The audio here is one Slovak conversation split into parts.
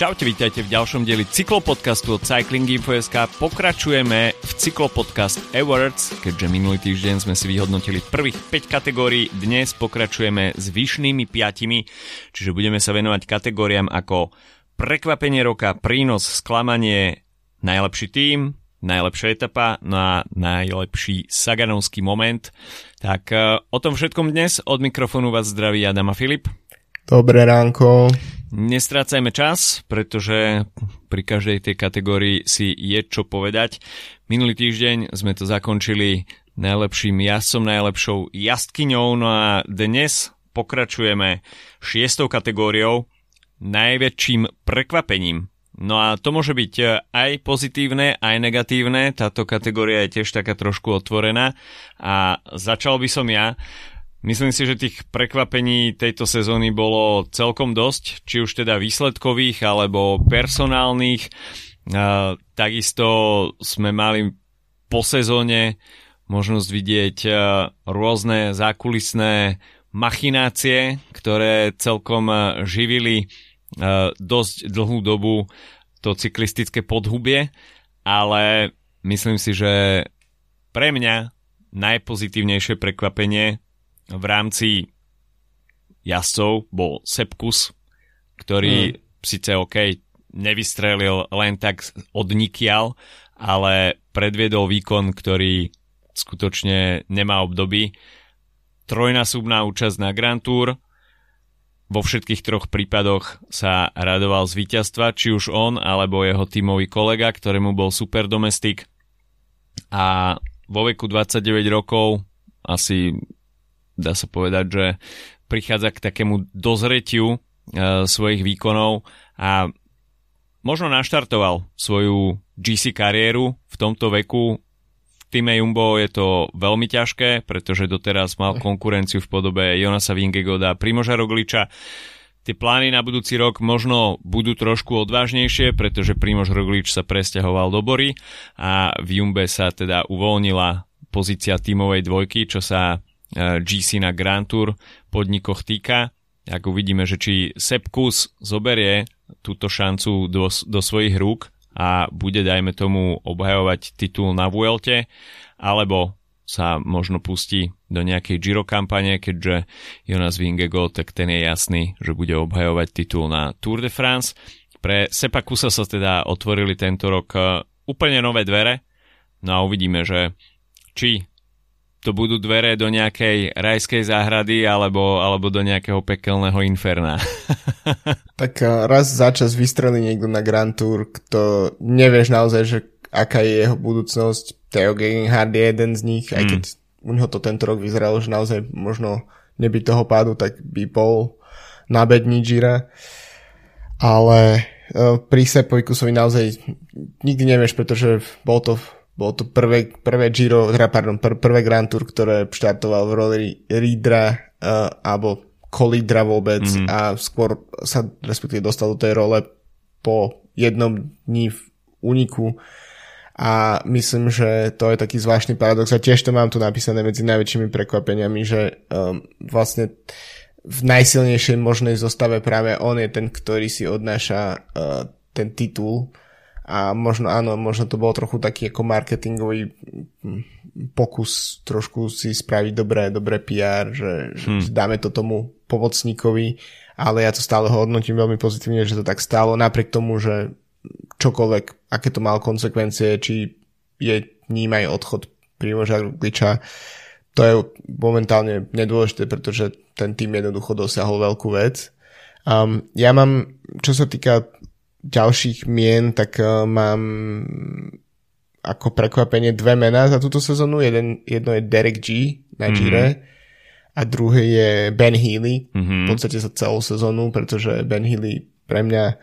Čaute, vítajte v ďalšom dieli cyklopodcastu od Cycling Info.sk. Pokračujeme v cyklopodcast Awards, keďže minulý týždeň sme si vyhodnotili prvých 5 kategórií, dnes pokračujeme s vyšnými 5, čiže budeme sa venovať kategóriám ako prekvapenie roka, prínos, sklamanie, najlepší tím, najlepšia etapa, no a najlepší Saganovský moment. Tak e, o tom všetkom dnes od mikrofónu vás zdraví Adam a Filip. Dobré ránko. Nestrácajme čas, pretože pri každej tej kategórii si je čo povedať. Minulý týždeň sme to zakončili najlepším jazdcom, najlepšou jazdkyňou, no a dnes pokračujeme šiestou kategóriou najväčším prekvapením. No a to môže byť aj pozitívne, aj negatívne. Táto kategória je tiež taká trošku otvorená. A začal by som ja. Myslím si, že tých prekvapení tejto sezóny bolo celkom dosť, či už teda výsledkových alebo personálnych. Takisto sme mali po sezóne možnosť vidieť rôzne zákulisné machinácie, ktoré celkom živili dosť dlhú dobu to cyklistické podhubie, ale myslím si, že pre mňa najpozitívnejšie prekvapenie v rámci jazdcov bol Sepkus, ktorý mm. síce OK, nevystrelil len tak od nikial, ale predviedol výkon, ktorý skutočne nemá obdoby. Trojnásobná účasť na Grand Tour, vo všetkých troch prípadoch sa radoval z víťazstva, či už on alebo jeho tímový kolega, ktorému bol super domestik. A vo veku 29 rokov asi dá sa povedať, že prichádza k takému dozretiu e, svojich výkonov a možno naštartoval svoju GC kariéru v tomto veku. V týme Jumbo je to veľmi ťažké, pretože doteraz mal konkurenciu v podobe Jonasa Vingegoda a Primoža Rogliča. Tie plány na budúci rok možno budú trošku odvážnejšie, pretože Primož Roglič sa presťahoval do Bory a v Jumbe sa teda uvoľnila pozícia tímovej dvojky, čo sa GC na Grand Tour podnikoch týka. Ak uvidíme, že či Sepkus zoberie túto šancu do, do svojich rúk a bude, dajme tomu, obhajovať titul na Vuelte, alebo sa možno pustí do nejakej Giro kampane, keďže Jonas Vingegaard, tak ten je jasný, že bude obhajovať titul na Tour de France. Pre Sepa Kusa sa teda otvorili tento rok e, úplne nové dvere, no a uvidíme, že či to budú dvere do nejakej rajskej záhrady alebo, alebo do nejakého pekelného inferna. tak eh, raz za čas vystrelí niekto na Grand Tour, kto nevieš naozaj, že aká je jeho budúcnosť. Theo Gegenhardt je jeden z nich, mm. aj keď u neho to tento rok vyzeralo, že naozaj možno nebyť toho pádu, tak by bol na bední Gira. Ale uh, pri Sepojkusovi naozaj nikdy nevieš, pretože bol to bolo to prvé, prvé Giro, teda pardon, pr- prvé Grand Tour, ktoré štartoval v roli Ridra uh, alebo Kolidra vôbec mm-hmm. a skôr sa respektíve dostal do tej role po jednom dni v úniku a myslím, že to je taký zvláštny paradox a tiež to mám tu napísané medzi najväčšími prekvapeniami, že um, vlastne v najsilnejšej možnej zostave práve on je ten, ktorý si odnáša uh, ten titul a možno áno, možno to bol trochu taký ako marketingový hm, pokus trošku si spraviť dobré, dobré PR, že, hmm. že dáme to tomu pomocníkovi, ale ja to stále hodnotím veľmi pozitívne, že to tak stalo, napriek tomu, že čokoľvek, aké to mal konsekvencie, či je ním aj odchod Primoža Gliča, to je momentálne nedôležité, pretože ten tým jednoducho dosiahol veľkú vec. Um, ja mám, čo sa týka ďalších mien, tak uh, mám ako prekvapenie dve mená za túto sezónu. Jeden, jedno je Derek G na mhm. Gire mm-hmm. a druhý je Ben Healy. Mm-hmm. V podstate za celú sezónu, pretože Ben Healy pre mňa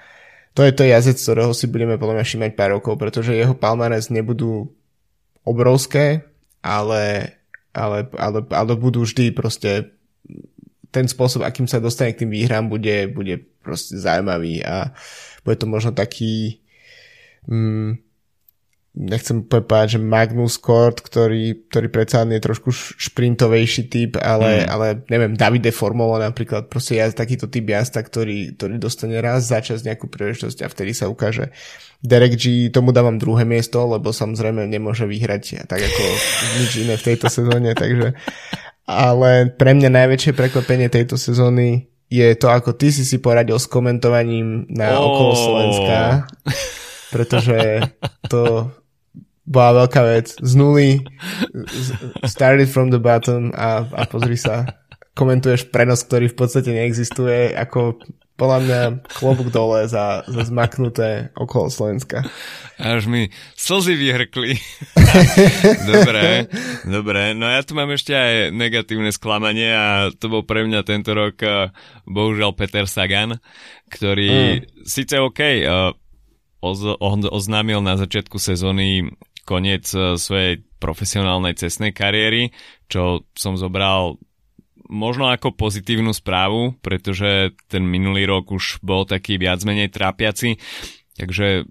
to je to jazdec, ktorého si budeme podľa mňa všimať pár rokov, pretože jeho palmares nebudú obrovské, ale, ale, ale, ale budú vždy proste ten spôsob, akým sa dostane k tým výhrám, bude, bude proste zaujímavý a bude to možno taký mm, nechcem povedať, že Magnus Kort, ktorý, ktorý predsa je trošku šprintovejší typ, ale, mm. ale neviem, Davide Formolo napríklad, proste ja takýto typ jazda, ktorý, ktorý dostane raz za čas nejakú príležitosť a vtedy sa ukáže. Derek G, tomu dávam druhé miesto, lebo samozrejme nemôže vyhrať tak ako nič iné v tejto sezóne, takže ale pre mňa najväčšie prekvapenie tejto sezóny je to, ako ty si si poradil s komentovaním na oh. okolo Slovenska, pretože to bola veľká vec. Z nuly, started from the bottom a, a pozri sa, komentuješ prenos, ktorý v podstate neexistuje, ako podľa mňa klobúk dole za, za zmaknuté okolo Slovenska. Až mi slzy vyhrkli. dobre, dobre. No ja tu mám ešte aj negatívne sklamanie a to bol pre mňa tento rok eh, bohužiaľ Peter Sagan, ktorý mm. síce OK, eh, oz, oznámil na začiatku sezóny koniec eh, svojej profesionálnej cestnej kariéry, čo som zobral možno ako pozitívnu správu, pretože ten minulý rok už bol taký viac menej trápiaci, takže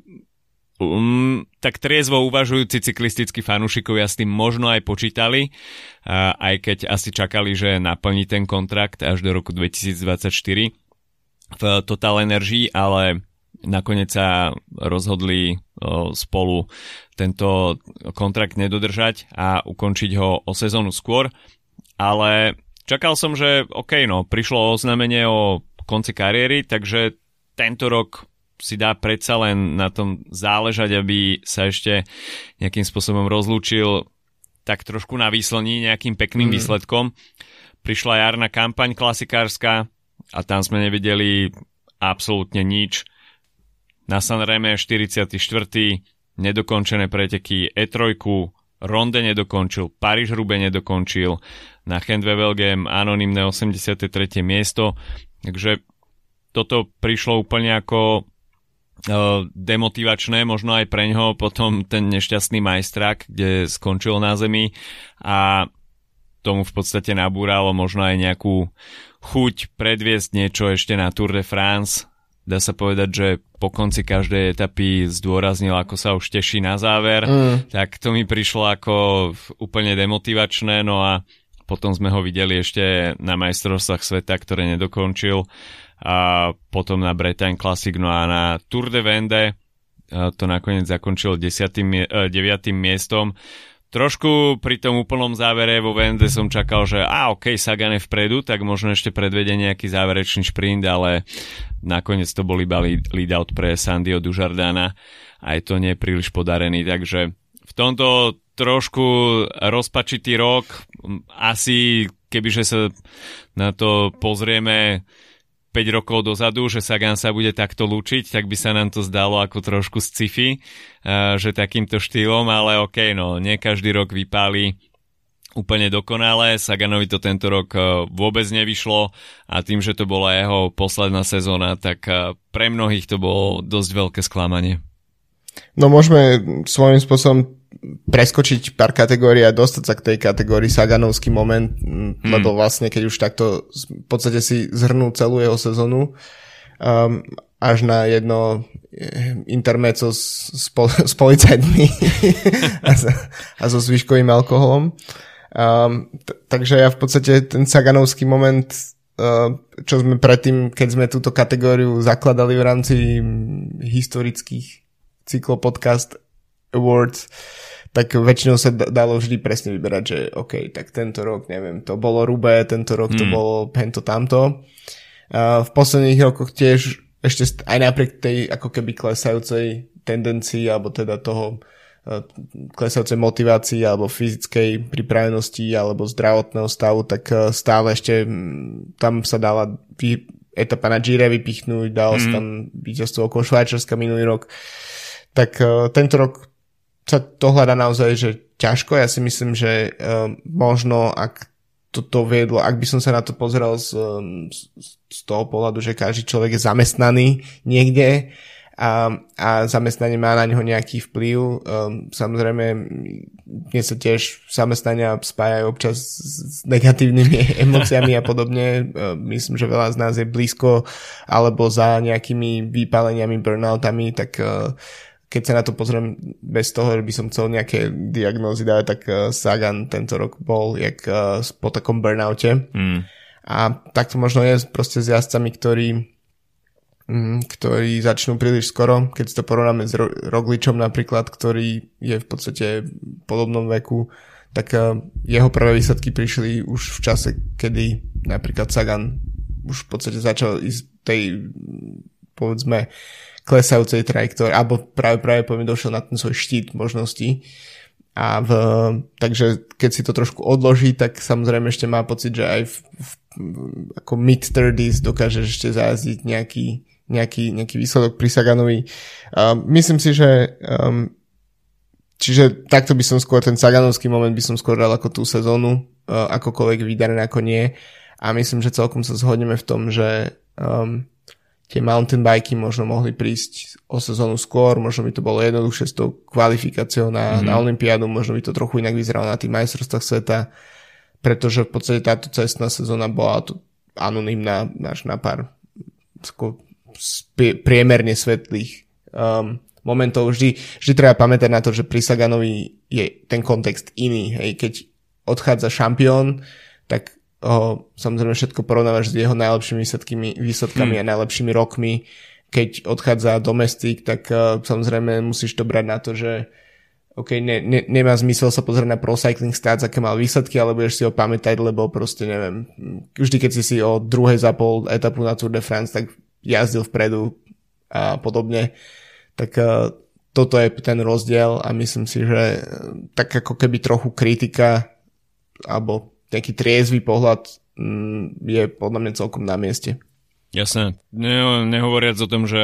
um, tak triezvo uvažujúci cyklistickí fanúšikovia s tým možno aj počítali, uh, aj keď asi čakali, že naplní ten kontrakt až do roku 2024 v Total Energy, ale nakoniec sa rozhodli spolu tento kontrakt nedodržať a ukončiť ho o sezónu skôr, ale čakal som, že OK, no, prišlo oznámenie o konci kariéry, takže tento rok si dá predsa len na tom záležať, aby sa ešte nejakým spôsobom rozlúčil tak trošku na výslní nejakým pekným mm. výsledkom. Prišla jarná kampaň klasikárska a tam sme nevideli absolútne nič na Sanreme 44. nedokončené preteky E3, Ronde nedokončil, Paríž Rube nedokončil, na Handwevelgem anonimné 83. miesto, takže toto prišlo úplne ako uh, demotivačné, možno aj pre ňoho potom ten nešťastný majstrak, kde skončil na zemi a tomu v podstate nabúralo možno aj nejakú chuť predviesť niečo ešte na Tour de France dá sa povedať, že po konci každej etapy zdôraznil, ako sa už teší na záver, mm. tak to mi prišlo ako úplne demotivačné, no a potom sme ho videli ešte na majstrovstvách sveta, ktoré nedokončil a potom na Bretagne Classic, no a na Tour de Vende to nakoniec zakončil 10. 9. miestom Trošku pri tom úplnom závere vo Vende som čakal, že a ok, Sagan je vpredu, tak možno ešte predvede nejaký záverečný šprint, ale nakoniec to bol iba lead out pre Sandio Dujardana a je to nepríliš podarený, takže v tomto trošku rozpačitý rok, asi kebyže sa na to pozrieme 5 rokov dozadu, že Sagan sa bude takto lúčiť, tak by sa nám to zdalo ako trošku sci-fi, že takýmto štýlom, ale ok, no, nie každý rok vypáli úplne dokonale. Saganovi to tento rok vôbec nevyšlo a tým, že to bola jeho posledná sezóna, tak pre mnohých to bolo dosť veľké sklamanie. No môžeme svojím spôsobom preskočiť pár kategórií a dostať sa k tej kategórii Saganovský moment, mm. lebo vlastne keď už takto v podstate si zhrnul celú jeho sezónu um, až na jedno eh, intermeco s, s, pol, s policajtmi a, a so zvyškovým alkoholom. Um, t- takže ja v podstate ten Saganovský moment, uh, čo sme predtým, keď sme túto kategóriu zakladali v rámci historických cyklopodcast Awards, tak väčšinou sa dalo vždy presne vyberať, že OK, tak tento rok, neviem, to bolo Rubé, tento rok to mm. bolo hento tamto. V posledných rokoch tiež ešte aj napriek tej ako keby klesajúcej tendencii, alebo teda toho e, klesajúcej motivácii alebo fyzickej pripravenosti alebo zdravotného stavu, tak e, stále ešte tam sa dala etapa na Gire vypichnúť, dal mm. sa tam víťazstvo okolo Švajčarska minulý rok. Tak uh, tento rok sa to hľada naozaj, že ťažko. Ja si myslím, že uh, možno ak toto viedlo, ak by som sa na to pozeral z, z, z toho pohľadu, že každý človek je zamestnaný niekde a, a zamestnanie má na neho nejaký vplyv. Um, samozrejme, mne sa tiež zamestnania spájajú občas s negatívnymi emóciami a podobne. Um, myslím, že veľa z nás je blízko alebo za nejakými vypáleniami, burnoutami, tak uh, keď sa na to pozriem bez toho, že by som chcel nejaké diagnózy dať, tak uh, Sagan tento rok bol jak uh, po takom burnoute. Mm. A tak to možno je proste s jazdcami, ktorí mm, ktorí začnú príliš skoro, keď si to porovnáme s Rogličom napríklad, ktorý je v podstate v podobnom veku, tak jeho prvé výsledky prišli už v čase, kedy napríklad Sagan už v podstate začal ísť tej povedzme klesajúcej trajektórii, alebo práve práve poviem došiel na ten svoj štít možností. A v, takže keď si to trošku odloží, tak samozrejme ešte má pocit, že aj v, v ako mid-30s dokáže ešte zajazdiť nejaký, nejaký, nejaký výsledok pri Saganovi. Uh, myslím si, že um, čiže takto by som skôr ten Saganovský moment by som skôr dal ako tú sezónu, uh, akokoľvek vydarené ako nie. A myslím, že celkom sa zhodneme v tom, že um, tie mountain biky možno mohli prísť o sezónu skôr, možno by to bolo jednoduchšie s tou kvalifikáciou na, mm-hmm. na Olympiádu, možno by to trochu inak vyzeralo na tých majstrovstvách sveta, pretože v podstate táto cestná sezóna bola tu anonimná až na pár skôr priemerne svetlých um, momentov. Vždy, vždy treba pamätať na to, že pri Saganovi je ten kontext iný. Hej. Keď odchádza šampión, tak ho samozrejme všetko porovnávaš s jeho najlepšími výsledkami, výsledkami hmm. a najlepšími rokmi. Keď odchádza domestik, tak uh, samozrejme musíš to brať na to, že OK, ne, ne, nemá zmysel sa pozrieť na Pro Cycling Stats, aké mal výsledky, ale budeš si ho pamätať, lebo proste neviem, vždy keď si si o druhej zapol etapu na Tour de France, tak jazdil vpredu a podobne. Tak uh, toto je ten rozdiel a myslím si, že uh, tak ako keby trochu kritika alebo nejaký triezvy pohľad mm, je podľa mňa celkom na mieste. Jasné. Ne, nehovoriac o tom, že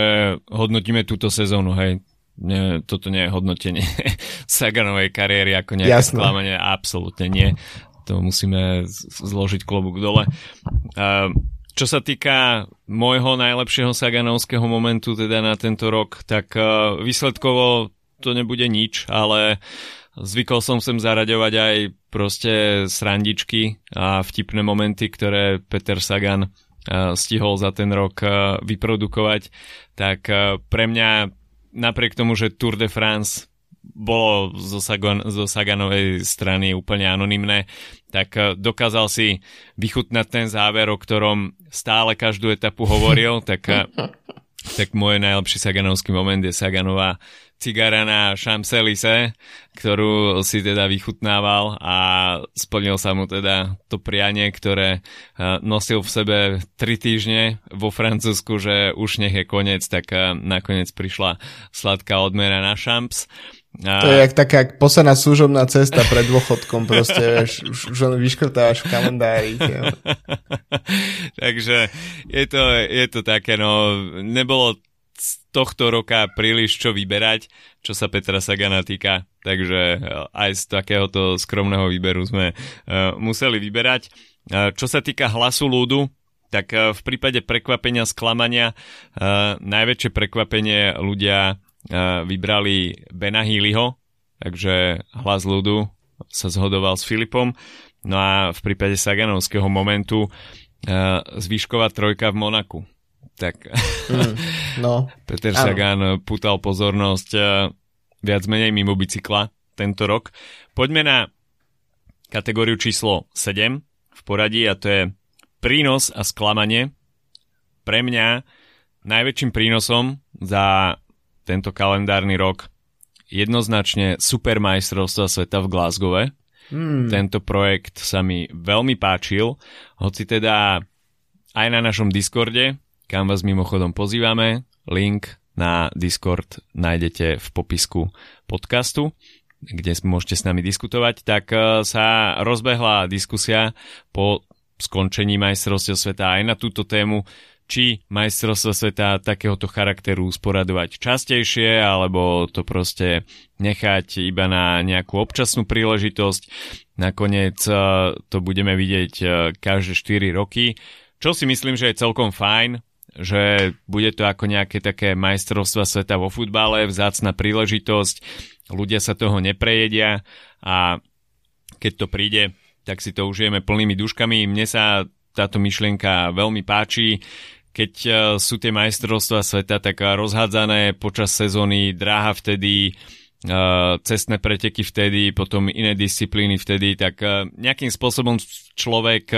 hodnotíme túto sezónu, hej. Ne, toto nie je hodnotenie Saganovej kariéry ako nejaké Jasné. sklamanie. Absolútne nie. To musíme zložiť klobúk dole. Uh, čo sa týka môjho najlepšieho Saganovského momentu teda na tento rok, tak uh, výsledkovo to nebude nič, ale zvykol som sem zaraďovať aj proste srandičky a vtipné momenty, ktoré Peter Sagan uh, stihol za ten rok uh, vyprodukovať, tak uh, pre mňa napriek tomu, že Tour de France bolo zo, Sagan, zo Saganovej strany úplne anonymné, tak dokázal si vychutnať ten záver, o ktorom stále každú etapu hovoril, tak, tak môj najlepší Saganovský moment je Saganová cigara na Champs-Élysées, ktorú si teda vychutnával a splnil sa mu teda to prianie, ktoré eh, nosil v sebe tri týždne vo Francúzsku, že už nech je koniec, tak eh, nakoniec prišla sladká odmena na Champs. A... To je jak taká posledná služobná cesta pred dôchodkom, proste, vieš, už, už len vyškrtáš v kalendári. Takže je to, je to také, no, nebolo z tohto roka príliš čo vyberať, čo sa Petra Sagana týka, takže eh, aj z takéhoto skromného výberu sme uh, museli vyberať. Uh, čo sa týka hlasu ľudu, tak uh, v prípade prekvapenia, sklamania, najväčšie prekvapenie ľudia vybrali Bena Healyho, takže hlas ľudu sa zhodoval s Filipom. No a v prípade Saganovského momentu uh, zvýšková trojka v Monaku tak mm, no. Peter Sagan ano. putal pozornosť eh, viac menej mimo bicykla tento rok. Poďme na kategóriu číslo 7 v poradí a to je prínos a sklamanie. Pre mňa najväčším prínosom za tento kalendárny rok jednoznačne supermajstrovstva sveta v Glasgowe. Mm. Tento projekt sa mi veľmi páčil, hoci teda aj na našom Discorde kam vás mimochodom pozývame. Link na Discord nájdete v popisku podcastu, kde môžete s nami diskutovať. Tak e, sa rozbehla diskusia po skončení majstrovstiev sveta aj na túto tému, či majstrovstvo sveta takéhoto charakteru sporadovať častejšie, alebo to proste nechať iba na nejakú občasnú príležitosť. Nakoniec e, to budeme vidieť e, každé 4 roky, čo si myslím, že je celkom fajn, že bude to ako nejaké také majstrovstva sveta vo futbale, vzácna príležitosť, ľudia sa toho neprejedia a keď to príde, tak si to užijeme plnými duškami. Mne sa táto myšlienka veľmi páči. keď sú tie majstrovstvá sveta tak rozhádzané počas sezóny, dráha vtedy, cestné preteky vtedy, potom iné disciplíny vtedy, tak nejakým spôsobom človek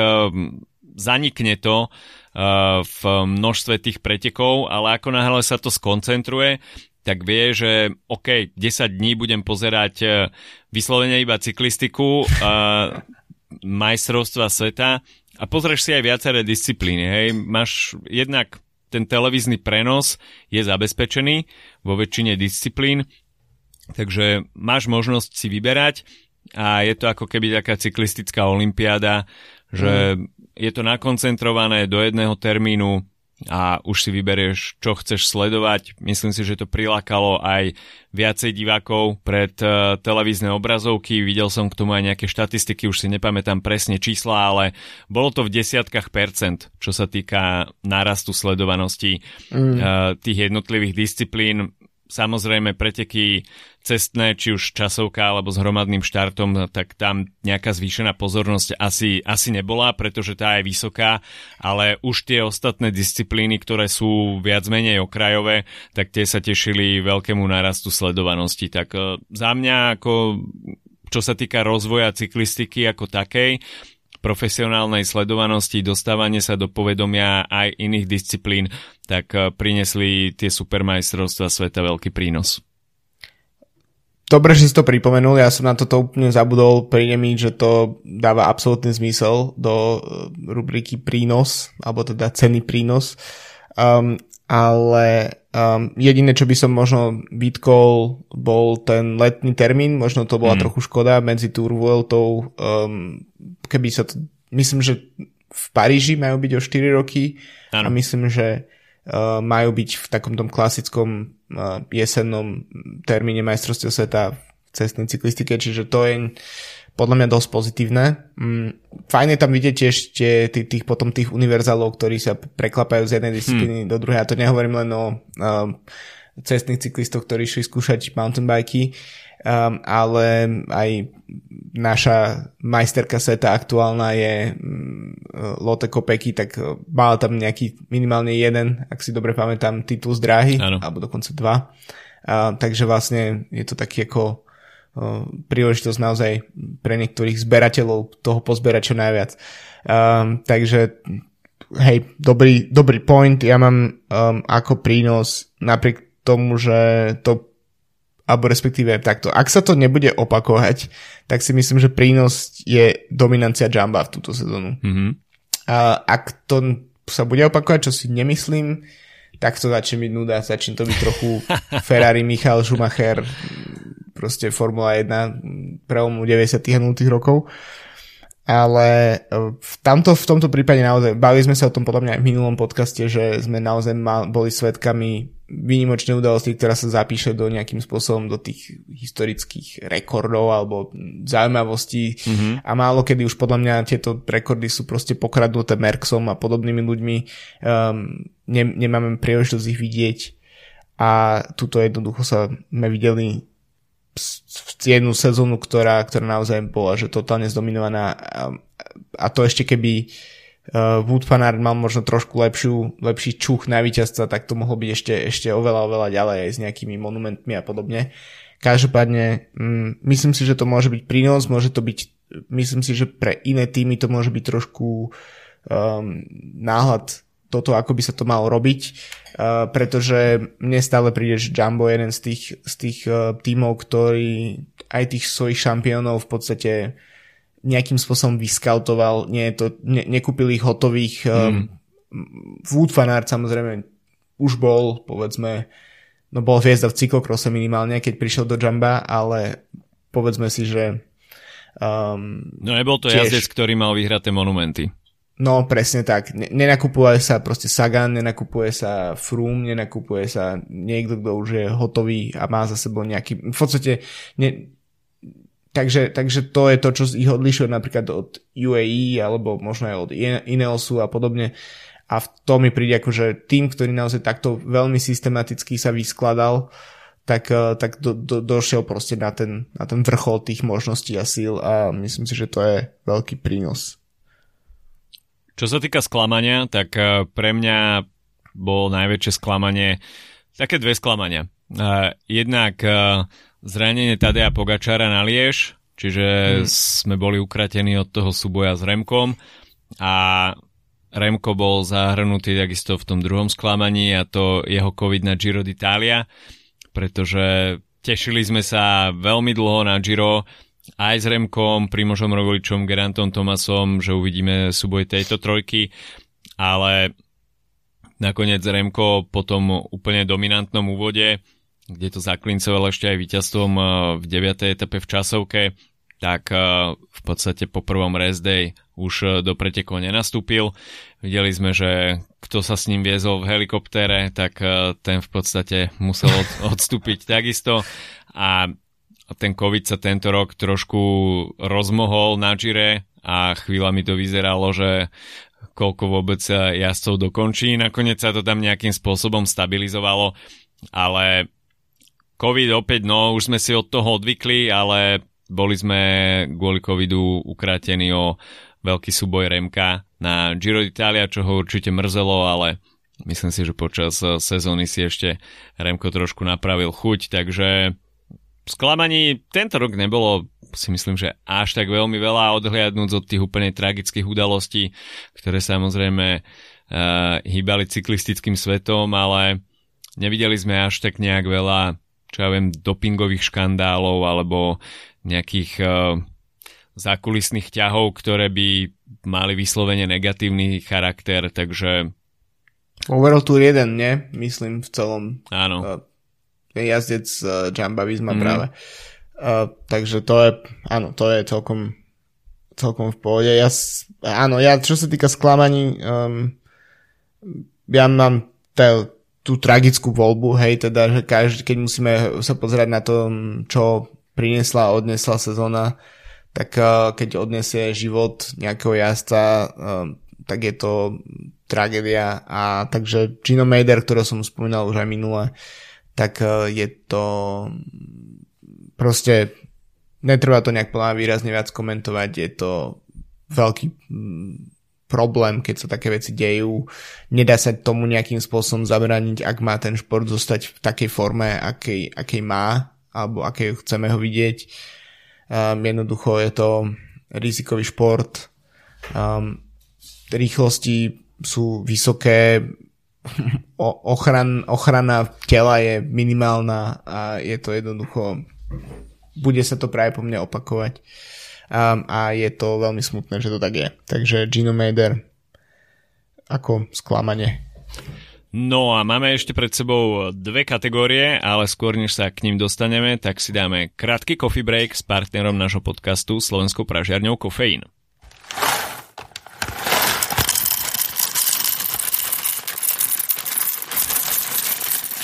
zanikne to v množstve tých pretekov, ale ako náhle sa to skoncentruje, tak vie, že OK, 10 dní budem pozerať e, vyslovene iba cyklistiku, majstrovstva sveta a pozrieš si aj viaceré disciplíny. Hej. Máš jednak ten televízny prenos je zabezpečený vo väčšine disciplín, takže máš možnosť si vyberať a je to ako keby taká cyklistická olimpiáda, že mm. je to nakoncentrované do jedného termínu a už si vyberieš, čo chceš sledovať. Myslím si, že to prilákalo aj viacej divákov pred uh, televízne obrazovky. Videl som k tomu aj nejaké štatistiky, už si nepamätám presne čísla, ale bolo to v desiatkách percent, čo sa týka nárastu sledovanosti mm. uh, tých jednotlivých disciplín. Samozrejme preteky cestné, či už časovka alebo s hromadným štartom, tak tam nejaká zvýšená pozornosť asi, asi nebola, pretože tá je vysoká, ale už tie ostatné disciplíny, ktoré sú viac menej okrajové, tak tie sa tešili veľkému narastu sledovanosti. Tak e, za mňa ako čo sa týka rozvoja cyklistiky ako takej, profesionálnej sledovanosti, dostávanie sa do povedomia aj iných disciplín, tak eh, prinesli tie supermajstrovstva sveta veľký prínos. Dobre, že si to pripomenul, ja som na toto úplne zabudol, príde mi, že to dáva absolútny zmysel do eh, rubriky prínos, alebo teda ceny prínos. Um, ale um, jediné, čo by som možno vytkol, bol ten letný termín, možno to bola mm. trochu škoda medzi Tour Vueltou, um, keby sa to, myslím, že v Paríži majú byť o 4 roky ano. a myslím, že uh, majú byť v takom tom klasickom uh, jesennom termíne majstrovstiev sveta v cestnej cyklistike, čiže to je podľa mňa dosť pozitívne. Mm, fajn je tam vidieť tiež tie, tých, tých, potom tých univerzálov, ktorí sa preklapajú z jednej disciplíny hmm. do druhej. A to nehovorím len o um, cestných cyklistov, ktorí šli skúšať mountain biky, um, ale aj naša majsterka sveta aktuálna je um, Lotte Kopecky, tak uh, mala tam nejaký minimálne jeden, ak si dobre pamätám, titul z dráhy, ano. alebo dokonca dva. Uh, takže vlastne je to taký ako príležitosť naozaj pre niektorých zberateľov toho pozberať čo najviac. Um, takže hej, dobrý, dobrý point. Ja mám um, ako prínos napriek tomu, že to alebo respektíve takto. Ak sa to nebude opakovať, tak si myslím, že prínos je dominancia Jamba v túto sezónu. Mm-hmm. A ak to sa bude opakovať, čo si nemyslím, tak to začne byť nuda, začne to byť trochu Ferrari, Michal Schumacher, proste Formula 1 prelomu 90. a 0. rokov. Ale e, v, tamto, v tomto prípade naozaj, bavili sme sa o tom podľa mňa aj v minulom podcaste, že sme naozaj mal, boli svetkami výnimočnej udalosti, ktorá sa zapíše do nejakým spôsobom do tých historických rekordov alebo zaujímavostí mm-hmm. a málo kedy už podľa mňa tieto rekordy sú proste pokradnuté Merksom a podobnými ľuďmi. Um, ne, nemáme príležitosť ich vidieť a tuto jednoducho sa sme videli jednu sezónu, ktorá, ktorá naozaj bola, že totálne zdominovaná a, a to ešte keby uh, Wood mal možno trošku lepšiu, lepší čuch na víťazstva, tak to mohlo byť ešte, ešte oveľa, oveľa ďalej aj s nejakými monumentmi a podobne. Každopádne, mm, myslím si, že to môže byť prínos, môže to byť, myslím si, že pre iné týmy to môže byť trošku um, náhľad toto, ako by sa to malo robiť, uh, pretože mne stále príde, že Jumbo je jeden z tých, z tých uh, tímov, ktorí aj tých svojich šampiónov v podstate nejakým spôsobom vyskautoval, nie to, ne, nekúpil ich hotových. Um, mm. Wood fanart samozrejme už bol, povedzme, no bol hviezda v cyklokrose minimálne, keď prišiel do Jamba, ale povedzme si, že um, No nebol to tiež... jazdec, ktorý mal vyhraté monumenty. No, presne tak. Nenakupuje sa proste Sagan, nenakupuje sa Froome, nenakupuje sa niekto, kto už je hotový a má za sebou nejaký... V podstate... Ne, takže, takže to je to, čo ich odlišuje napríklad od UAE alebo možno aj od Ineosu a podobne. A v tom mi príde akože tým, ktorý naozaj takto veľmi systematicky sa vyskladal, tak, eh, tak do, do, došiel proste na ten, na ten vrchol tých možností a síl a myslím si, že to je veľký prínos. Čo sa týka sklamania, tak e, pre mňa bolo najväčšie sklamanie, také dve sklamania. Uh, jednak uh, zranenie Tadeja Pogačara na Liež, čiže hmm. sme boli ukratení od toho súboja s Remkom a Remko bol zahrnutý takisto v tom druhom sklamaní a to jeho COVID na Giro d'Italia, pretože tešili sme sa veľmi dlho na Giro, aj s Remkom, Primožom Rogoličom, Gerantom Tomasom, že uvidíme súboj tejto trojky, ale nakoniec Remko po tom úplne dominantnom úvode, kde to zaklincoval ešte aj víťazstvom eh, v 9. etape v časovke, tak eh, v podstate po prvom rest day už eh, do pretekov nenastúpil. Videli sme, že kto sa s ním viezol v helikoptere, tak ten v podstate musel odstúpiť takisto. A ten COVID sa tento rok trošku rozmohol na Gire a chvíľa mi to vyzeralo, že koľko vôbec jazdcov dokončí. Nakoniec sa to tam nejakým spôsobom stabilizovalo, ale COVID opäť, no už sme si od toho odvykli, ale boli sme kvôli covidu ukrátení o veľký súboj Remka na Giro d'Italia, čo ho určite mrzelo, ale myslím si, že počas sezóny si ešte Remko trošku napravil chuť, takže sklamaní tento rok nebolo si myslím, že až tak veľmi veľa odhliadnúť od tých úplne tragických udalostí, ktoré samozrejme uh, hýbali cyklistickým svetom, ale nevideli sme až tak nejak veľa, čo ja viem, dopingových škandálov alebo nejakých uh, zákulisných ťahov, ktoré by mali vyslovene negatívny charakter, takže... Overall Tour 1, nie? Myslím v celom... Áno. Uh, jazdec uh, Jamba Visma mm. práve. Uh, takže to je, áno, to je celkom, celkom v pohode. Ja, áno, ja, čo sa týka sklamaní, um, ja mám te, tú tragickú voľbu, hej, teda, že každý, keď musíme sa pozerať na to, čo priniesla a odnesla sezóna, tak uh, keď odnesie život nejakého jazda, uh, tak je to tragédia a takže Gino Mader, ktorého som spomínal už aj minule, tak uh, je to proste netreba to nejak plná výrazne viac komentovať, je to veľký mm, problém, keď sa také veci dejú. Nedá sa tomu nejakým spôsobom zabraniť, ak má ten šport zostať v takej forme, akej, akej má, alebo akej chceme ho vidieť. Um, jednoducho je to rizikový šport. Um, rýchlosti sú vysoké, ochran, ochrana tela je minimálna a je to jednoducho bude sa to práve po mne opakovať. Um, a je to veľmi smutné, že to tak je. Takže Gino Mader ako sklamanie. No a máme ešte pred sebou dve kategórie, ale skôr než sa k ním dostaneme, tak si dáme krátky coffee break s partnerom nášho podcastu Slovenskou pražiarňou Kofeín.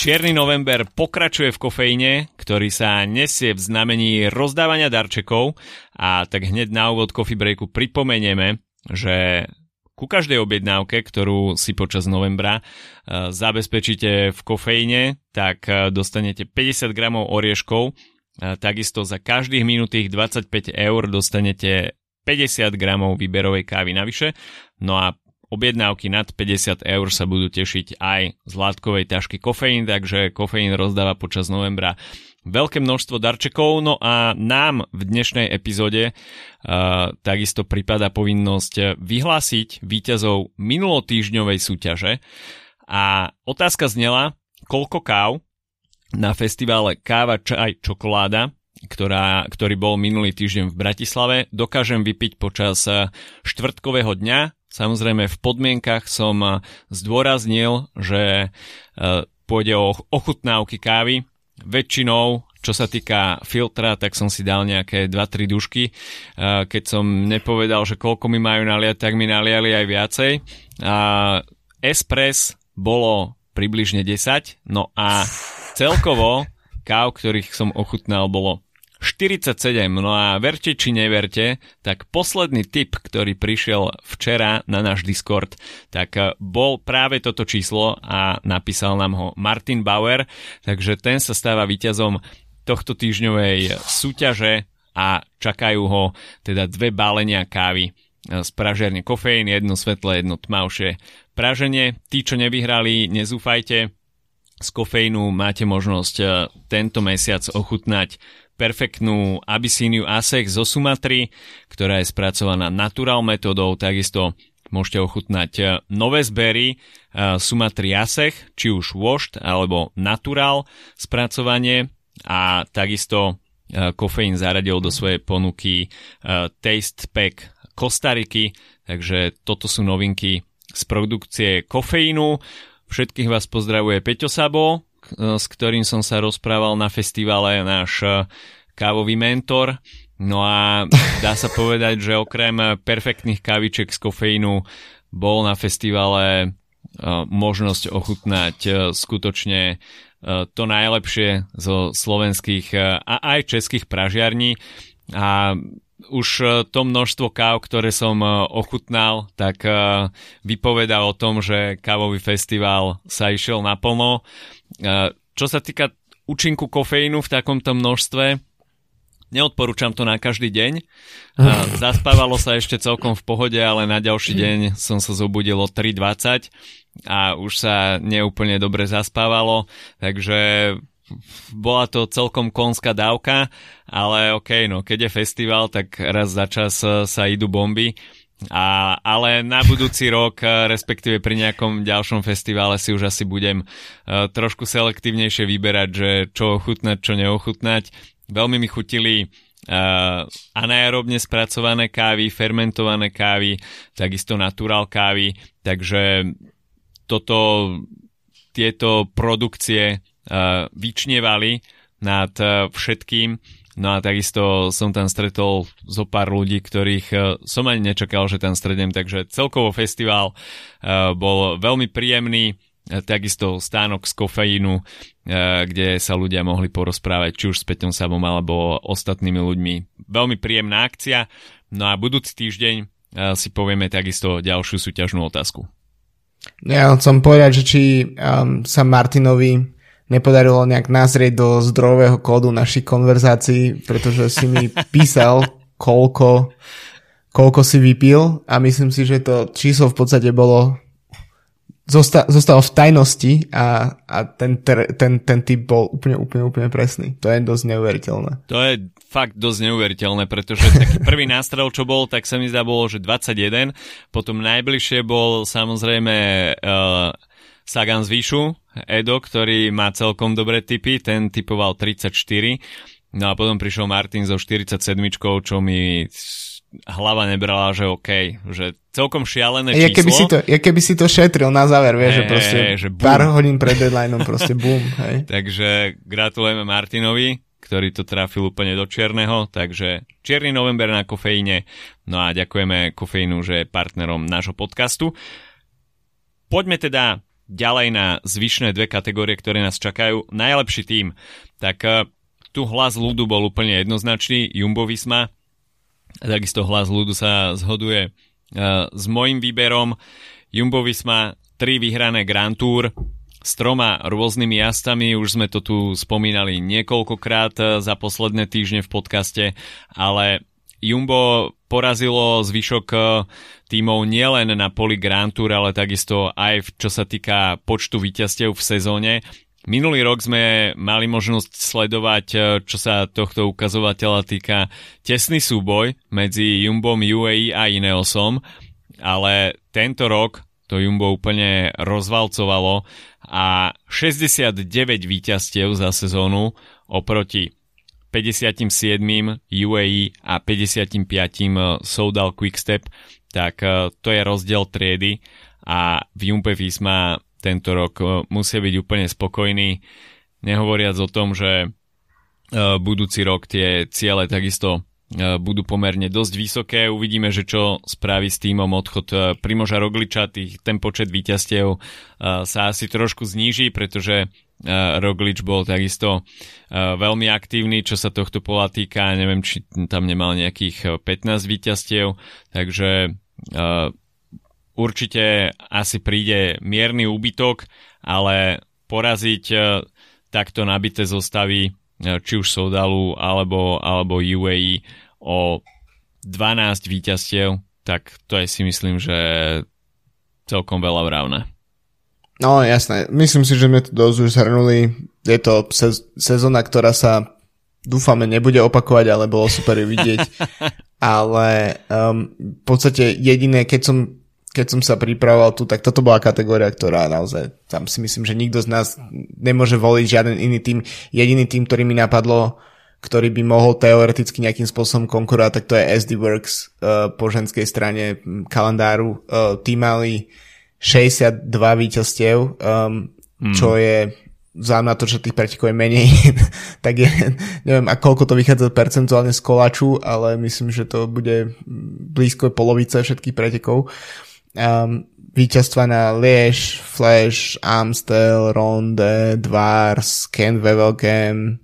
Čierny november pokračuje v kofeíne, ktorý sa nesie v znamení rozdávania darčekov a tak hneď na úvod coffee breaku pripomenieme, že ku každej objednávke, ktorú si počas novembra uh, zabezpečíte v kofeíne, tak uh, dostanete 50 gramov orieškov, uh, takisto za každých minutých 25 eur dostanete 50 gramov výberovej kávy navyše. No a objednávky nad 50 eur sa budú tešiť aj z látkovej tašky kofeín, takže kofeín rozdáva počas novembra veľké množstvo darčekov, no a nám v dnešnej epizóde uh, takisto prípada povinnosť vyhlásiť víťazov minulotýždňovej súťaže. A otázka znela, koľko káv na festivale Káva, čaj, čokoláda ktorá, ktorý bol minulý týždeň v Bratislave, dokážem vypiť počas štvrtkového dňa Samozrejme v podmienkach som eh, zdôraznil, že eh, pôjde o ochutnávky kávy. Väčšinou, čo sa týka filtra, tak som si dal nejaké 2-3 dušky. Eh, keď som nepovedal, že koľko mi majú naliať, tak mi naliali aj viacej. Espres bolo približne 10, no a celkovo káv, ktorých som ochutnal, bolo 47, no a verte či neverte, tak posledný tip, ktorý prišiel včera na náš Discord, tak eh, bol práve toto číslo a napísal nám ho Martin Bauer, takže ten sa stáva víťazom tohto týždňovej súťaže a čakajú ho teda dve bálenia kávy z pražiarne kofeín, jedno svetlé, jedno tmavšie praženie. Tí, čo nevyhrali, nezúfajte. Z kofeínu máte možnosť e, tento mesiac ochutnať perfektnú Abyssiniu Asech zo Sumatry, ktorá je spracovaná natural metodou, takisto môžete ochutnať e, nové zbery Sumatry Asech, či už washed alebo natural spracovanie. A takisto kofeín zaradil do svojej ponuky Taste Pack Kostariky, takže toto sú novinky z produkcie kofeínu. Všetkých vás pozdravuje Peťo Sabo, s ktorým som sa rozprával na festivale náš e, kávový mentor. No a dá sa povedať, že okrem perfektných káviček z kofeínu bol na festivale e, možnosť ochutnať skutočne to najlepšie zo slovenských a aj českých pražiarní. A už e, to množstvo káv, ktoré som e, ochutnal, tak e, vypoveda o tom, že kávový festival sa išiel naplno. Čo sa týka účinku kofeínu v takomto množstve, neodporúčam to na každý deň. Zaspávalo sa ešte celkom v pohode, ale na ďalší deň som sa zobudil o 3.20 a už sa neúplne dobre zaspávalo, takže bola to celkom konská dávka, ale ok, no keď je festival, tak raz za čas e, sa idú bomby. A, ale na budúci rok, e, respektíve pri nejakom ďalšom festivale si už asi budem uh, trošku selektívnejšie vyberať, že čo ochutnať, čo neochutnať. Veľmi mi chutili uh, anaerobne spracované kávy, fermentované kávy, takisto naturál kávy, takže toto, tieto produkcie vyčnevali nad všetkým. No a takisto som tam stretol zo pár ľudí, ktorých som ani nečakal, že tam strednem, takže celkovo festival bol veľmi príjemný, takisto stánok z kofeínu, kde sa ľudia mohli porozprávať či už s Peťom Sabom alebo ostatnými ľuďmi. Veľmi príjemná akcia. No a budúci týždeň si povieme takisto ďalšiu súťažnú otázku. Ja chcem povedať, že či um, sa Martinovi nepodarilo nejak nazrieť do zdrojového kódu našich konverzácií, pretože si mi písal, koľko, koľko si vypil a myslím si, že to číslo v podstate bolo zosta, zostalo v tajnosti a, a ten, ten, ten typ bol úplne, úplne, úplne presný. To je dosť neuveriteľné. To je fakt dosť neuveriteľné, pretože taký prvý nástrel, čo bol, tak sa mi zdá bolo, že 21, potom najbližšie bol samozrejme uh, Sagan z Výšu, Edo, ktorý má celkom dobré typy, ten typoval 34. No a potom prišiel Martin so 47, čo mi hlava nebrala, že OK, že celkom šialené číslo. Ja keby si to, ja keby si to šetril na záver, vieš, hey, že proste že pár hodín pred deadlineom proste boom. Hej. takže gratulujeme Martinovi, ktorý to trafil úplne do čierneho, takže čierny november na kofeíne, no a ďakujeme kofeínu, že je partnerom nášho podcastu. Poďme teda ďalej na zvyšné dve kategórie, ktoré nás čakajú. Najlepší tým. Tak uh, tu hlas ľudu bol úplne jednoznačný, Jumbo Visma. Takisto hlas ľudu sa zhoduje uh, s môjim výberom. Jumbo Visma, tri vyhrané Grand Tour, s troma rôznymi jazdami, už sme to tu spomínali niekoľkokrát e, za posledné týždne v podcaste, ale Jumbo porazilo zvyšok eh, tímov nielen na poli Grand Tour, ale takisto aj čo sa týka počtu víťazstiev v sezóne. Minulý rok sme mali možnosť sledovať, eh, čo sa tohto ukazovateľa týka, tesný súboj medzi Jumbom UAE a Ineosom, ale tento rok to Jumbo úplne rozvalcovalo a 69 víťazstiev za sezónu oproti 57. UAE a 55. Soudal Quickstep, tak e, to je rozdiel triedy a v Jumpe Visma tento rok e, musia byť úplne spokojní, nehovoriac o tom, že e, budúci rok tie ciele takisto budú pomerne dosť vysoké. Uvidíme, že čo spraví s týmom odchod Primoža Rogliča. Tých, ten počet víťazstiev sa asi trošku zníži, pretože Roglič bol takisto veľmi aktívny, čo sa tohto pola týka. Neviem, či tam nemal nejakých 15 víťazstiev, takže určite asi príde mierny úbytok, ale poraziť takto nabité zostavy či už Sodalu alebo, alebo UAE o 12 víťazstiev, tak to je si myslím, že celkom veľa vravné. No jasné, myslím si, že sme to dosť už zhrnuli. Je to sez- sezóna, ktorá sa dúfame nebude opakovať, ale bolo super ju vidieť. ale um, v podstate jediné, keď som, keď som sa pripravoval tu, tak toto bola kategória, ktorá naozaj, tam si myslím, že nikto z nás nemôže voliť žiaden iný tým. Jediný tým, ktorý mi napadlo, ktorý by mohol teoreticky nejakým spôsobom konkurovať, tak to je SD Works uh, po ženskej strane kalendáru. Uh, tí mali 62 víťazstiev, um, mm. čo je vzhľadom na to, že tých pretekov je menej, tak je, neviem, a koľko to vychádza percentuálne z koláču, ale myslím, že to bude blízko polovice všetkých pretekov. Um, víťazstva na Liež, Flash, Amstel, Ronde, Dvars, Ken Wevelgem,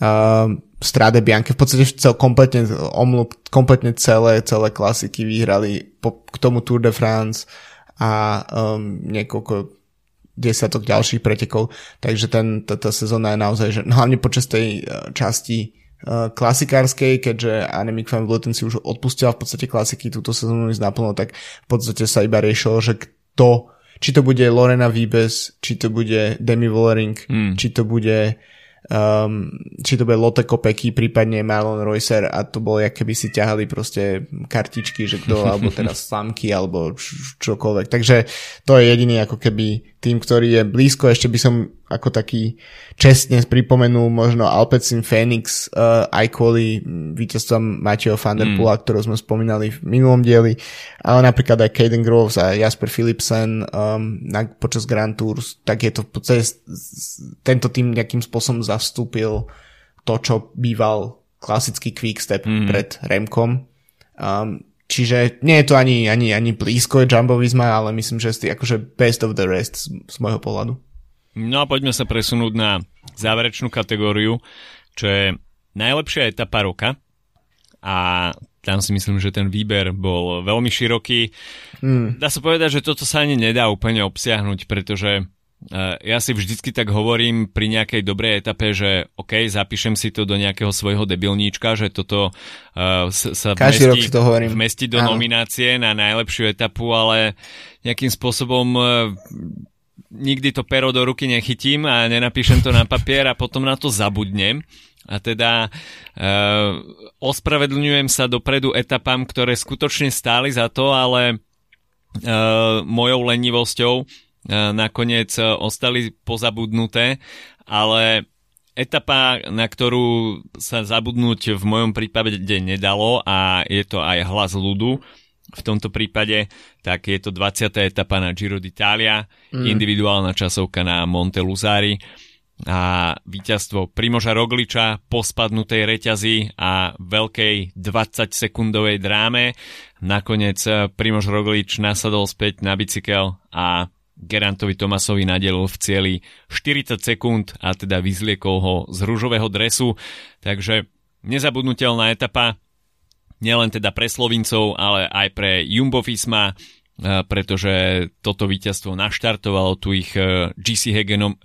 um, Strade Bianche, v podstate cel, kompletne, omlup, kompletne celé, celé klasiky vyhrali po, k tomu Tour de France a um, niekoľko desiatok ďalších pretekov, takže ten, táto sezóna je naozaj, že hlavne počas tej uh, časti klasikárskej, keďže Anemic Fan Vleuten si už odpustila v podstate klasiky túto sezónu ísť naplno, tak v podstate sa iba riešilo, že kto, či to bude Lorena Vibes, či to bude Demi Vollering, mm. či to bude um, či to bude Lotte Kopecky, prípadne Marlon Reusser a to bolo, jak keby si ťahali proste kartičky, že kto, alebo teda slamky, alebo čokoľvek. Takže to je jediný ako keby tým, ktorý je blízko. Ešte by som ako taký čestne pripomenul možno Alpecin Phoenix uh, aj kvôli víťazstvom Mateo van der Poola, mm. ktorú sme spomínali v minulom dieli, ale napríklad aj Caden Groves a Jasper Philipsen um, na, počas Grand Tours, tak je to v podstate tento tým nejakým spôsobom zastúpil to, čo býval klasický quickstep mm. pred Remkom. Um, Čiže nie je to ani, ani, ani blízko je Jumbo Visma, ale myslím, že je akože best of the rest z, z môjho pohľadu. No a poďme sa presunúť na záverečnú kategóriu, čo je najlepšia etapa roka. A tam si myslím, že ten výber bol veľmi široký. Mm. Dá sa povedať, že toto sa ani nedá úplne obsiahnuť, pretože ja si vždycky tak hovorím pri nejakej dobrej etape, že OK, zapíšem si to do nejakého svojho debilníčka, že toto uh, sa Každý vmestí, rok si to hovorím. vmestí do Áno. nominácie na najlepšiu etapu, ale nejakým spôsobom uh, nikdy to pero do ruky nechytím a nenapíšem to na papier a potom na to zabudnem. A teda uh, ospravedlňujem sa dopredu etapám, ktoré skutočne stáli za to, ale uh, mojou lenivosťou nakoniec uh, ostali pozabudnuté, ale etapa, na ktorú sa zabudnúť v mojom prípade nedalo a je to aj hlas ľudu, v tomto prípade, tak je to 20. etapa na Giro d'Italia, mm. individuálna časovka na Monte Luzari a víťazstvo Primoža Rogliča po spadnutej reťazi a veľkej 20-sekundovej dráme. Nakoniec Primož Roglič nasadol späť na bicykel a Gerantovi Tomasovi nadelil v cieli 40 sekúnd a teda vyzliekol ho z rúžového dresu. Takže nezabudnutelná etapa, nielen teda pre Slovincov, ale aj pre Jumbo Visma, eh, pretože toto víťazstvo naštartovalo tu ich eh, GC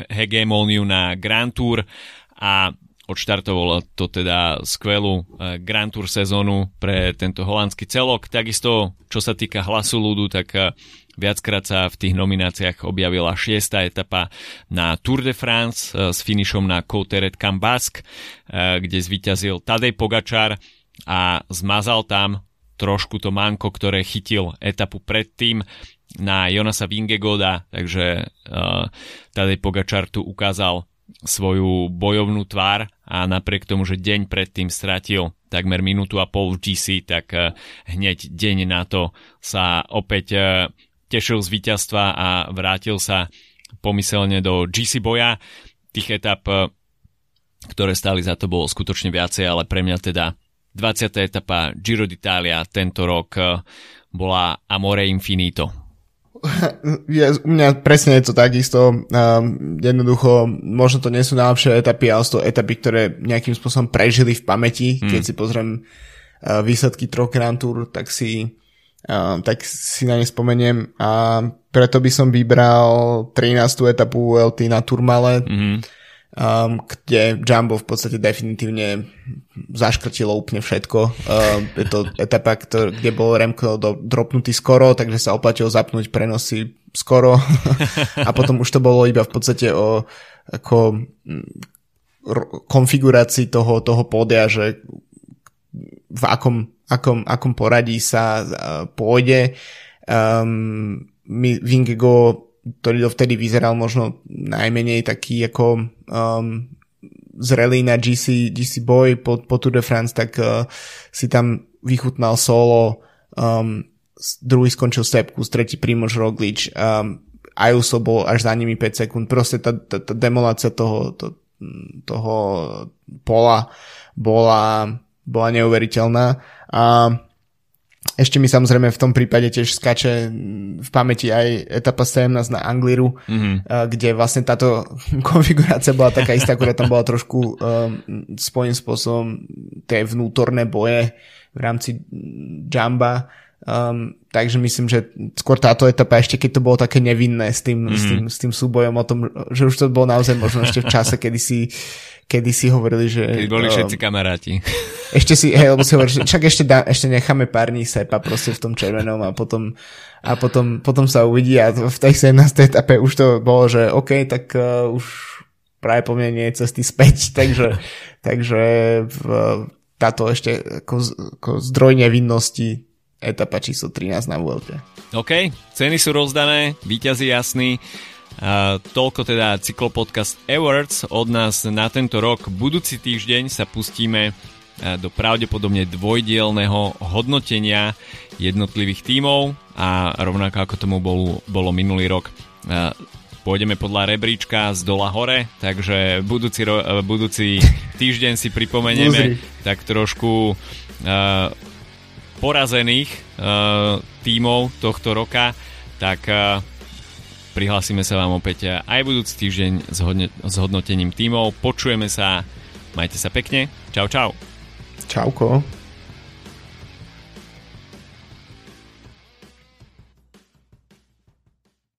hegemóniu na Grand Tour a odštartovalo to teda skvelú eh, Grand Tour sezónu pre tento holandský celok. Takisto, čo sa týka hlasu ľudu, tak viackrát sa v tých nomináciách objavila šiesta etapa na Tour de France s finišom na Couteret Cambask, kde zvíťazil Tadej Pogačar a zmazal tam trošku to manko, ktoré chytil etapu predtým na Jonasa Vingegoda, takže uh, Tadej Pogačar tu ukázal svoju bojovnú tvár a napriek tomu, že deň predtým stratil takmer minútu a pol v GC, tak hneď deň na to sa opäť tešil z víťazstva a vrátil sa pomyselne do GC boja. Tých etap, uh, ktoré stáli za to, bolo skutočne viacej, ale pre mňa teda 20. etapa Giro d'Italia tento rok eh, bola Amore Infinito. Ja, u mňa presne je to takisto. Um, jednoducho, možno to nie sú najlepšie etapy, ale sú to etapy, ktoré nejakým spôsobom prežili v pamäti. Hmm. Keď si pozriem uh, výsledky troch Grand Tour, tak si, tak si na ne spomeniem. A preto by som vybral 13. etapu LT na Turmale. Hmm um, kde Jumbo v podstate definitívne zaškrtilo úplne všetko. Um, je to etapa, ktor- kde bol Remko do- dropnutý skoro, takže sa oplatilo zapnúť prenosy skoro a potom už to bolo iba v podstate o ako konfigurácii toho, toho pódia, že v akom, akom, akom poradí sa pôjde. Um, Vingego, ktorý dovtedy vyzeral možno najmenej taký ako um, zrelý na GC, GC Boy po, po Tour de France, tak uh, si tam vychutnal solo, um, druhý skončil Sepkus, tretí Primož Roglič, um, Ayuso bol až za nimi 5 sekúnd, proste tá, tá, tá demolácia toho, to, toho pola bola, bola neuveriteľná a ešte mi samozrejme v tom prípade tiež skače v pamäti aj etapa 17 na Angliru, mm-hmm. kde vlastne táto konfigurácia bola taká istá, akurát tam bola trošku um, svojím spôsobom tie vnútorné boje v rámci Jamba Um, takže myslím, že skôr táto etapa, ešte keď to bolo také nevinné s tým, mm-hmm. s, tým, s tým súbojom o tom, že už to bolo naozaj možno ešte v čase, kedy si, kedy si hovorili, že... Keď boli všetci um, kamaráti. Ešte si, hej, lebo si hovorili, že čak ešte, dá, ešte necháme pár dní sepa proste v tom červenom a potom, a potom, potom sa uvidí a v tej 17. etape už to bolo, že OK, tak uh, už práve po mne nie je cesty späť, takže, takže uh, táto ešte ako, ako zdroj nevinnosti etapa číslo 13 na Vuelte. OK, ceny sú rozdané, výťazí jasný. Uh, toľko teda cyklopodcast Awards od nás na tento rok. Budúci týždeň sa pustíme do pravdepodobne dvojdielného hodnotenia jednotlivých tímov a rovnako ako tomu bol, bolo minulý rok. Uh, pôjdeme podľa rebríčka z dola hore, takže budúci, ro, budúci týždeň si pripomenieme tak trošku uh, porazených uh, tímov tohto roka, tak uh, prihlásime sa vám opäť aj budúci týždeň s, hodne, s hodnotením tímov. Počujeme sa, majte sa pekne. Čau, čau. Čauko.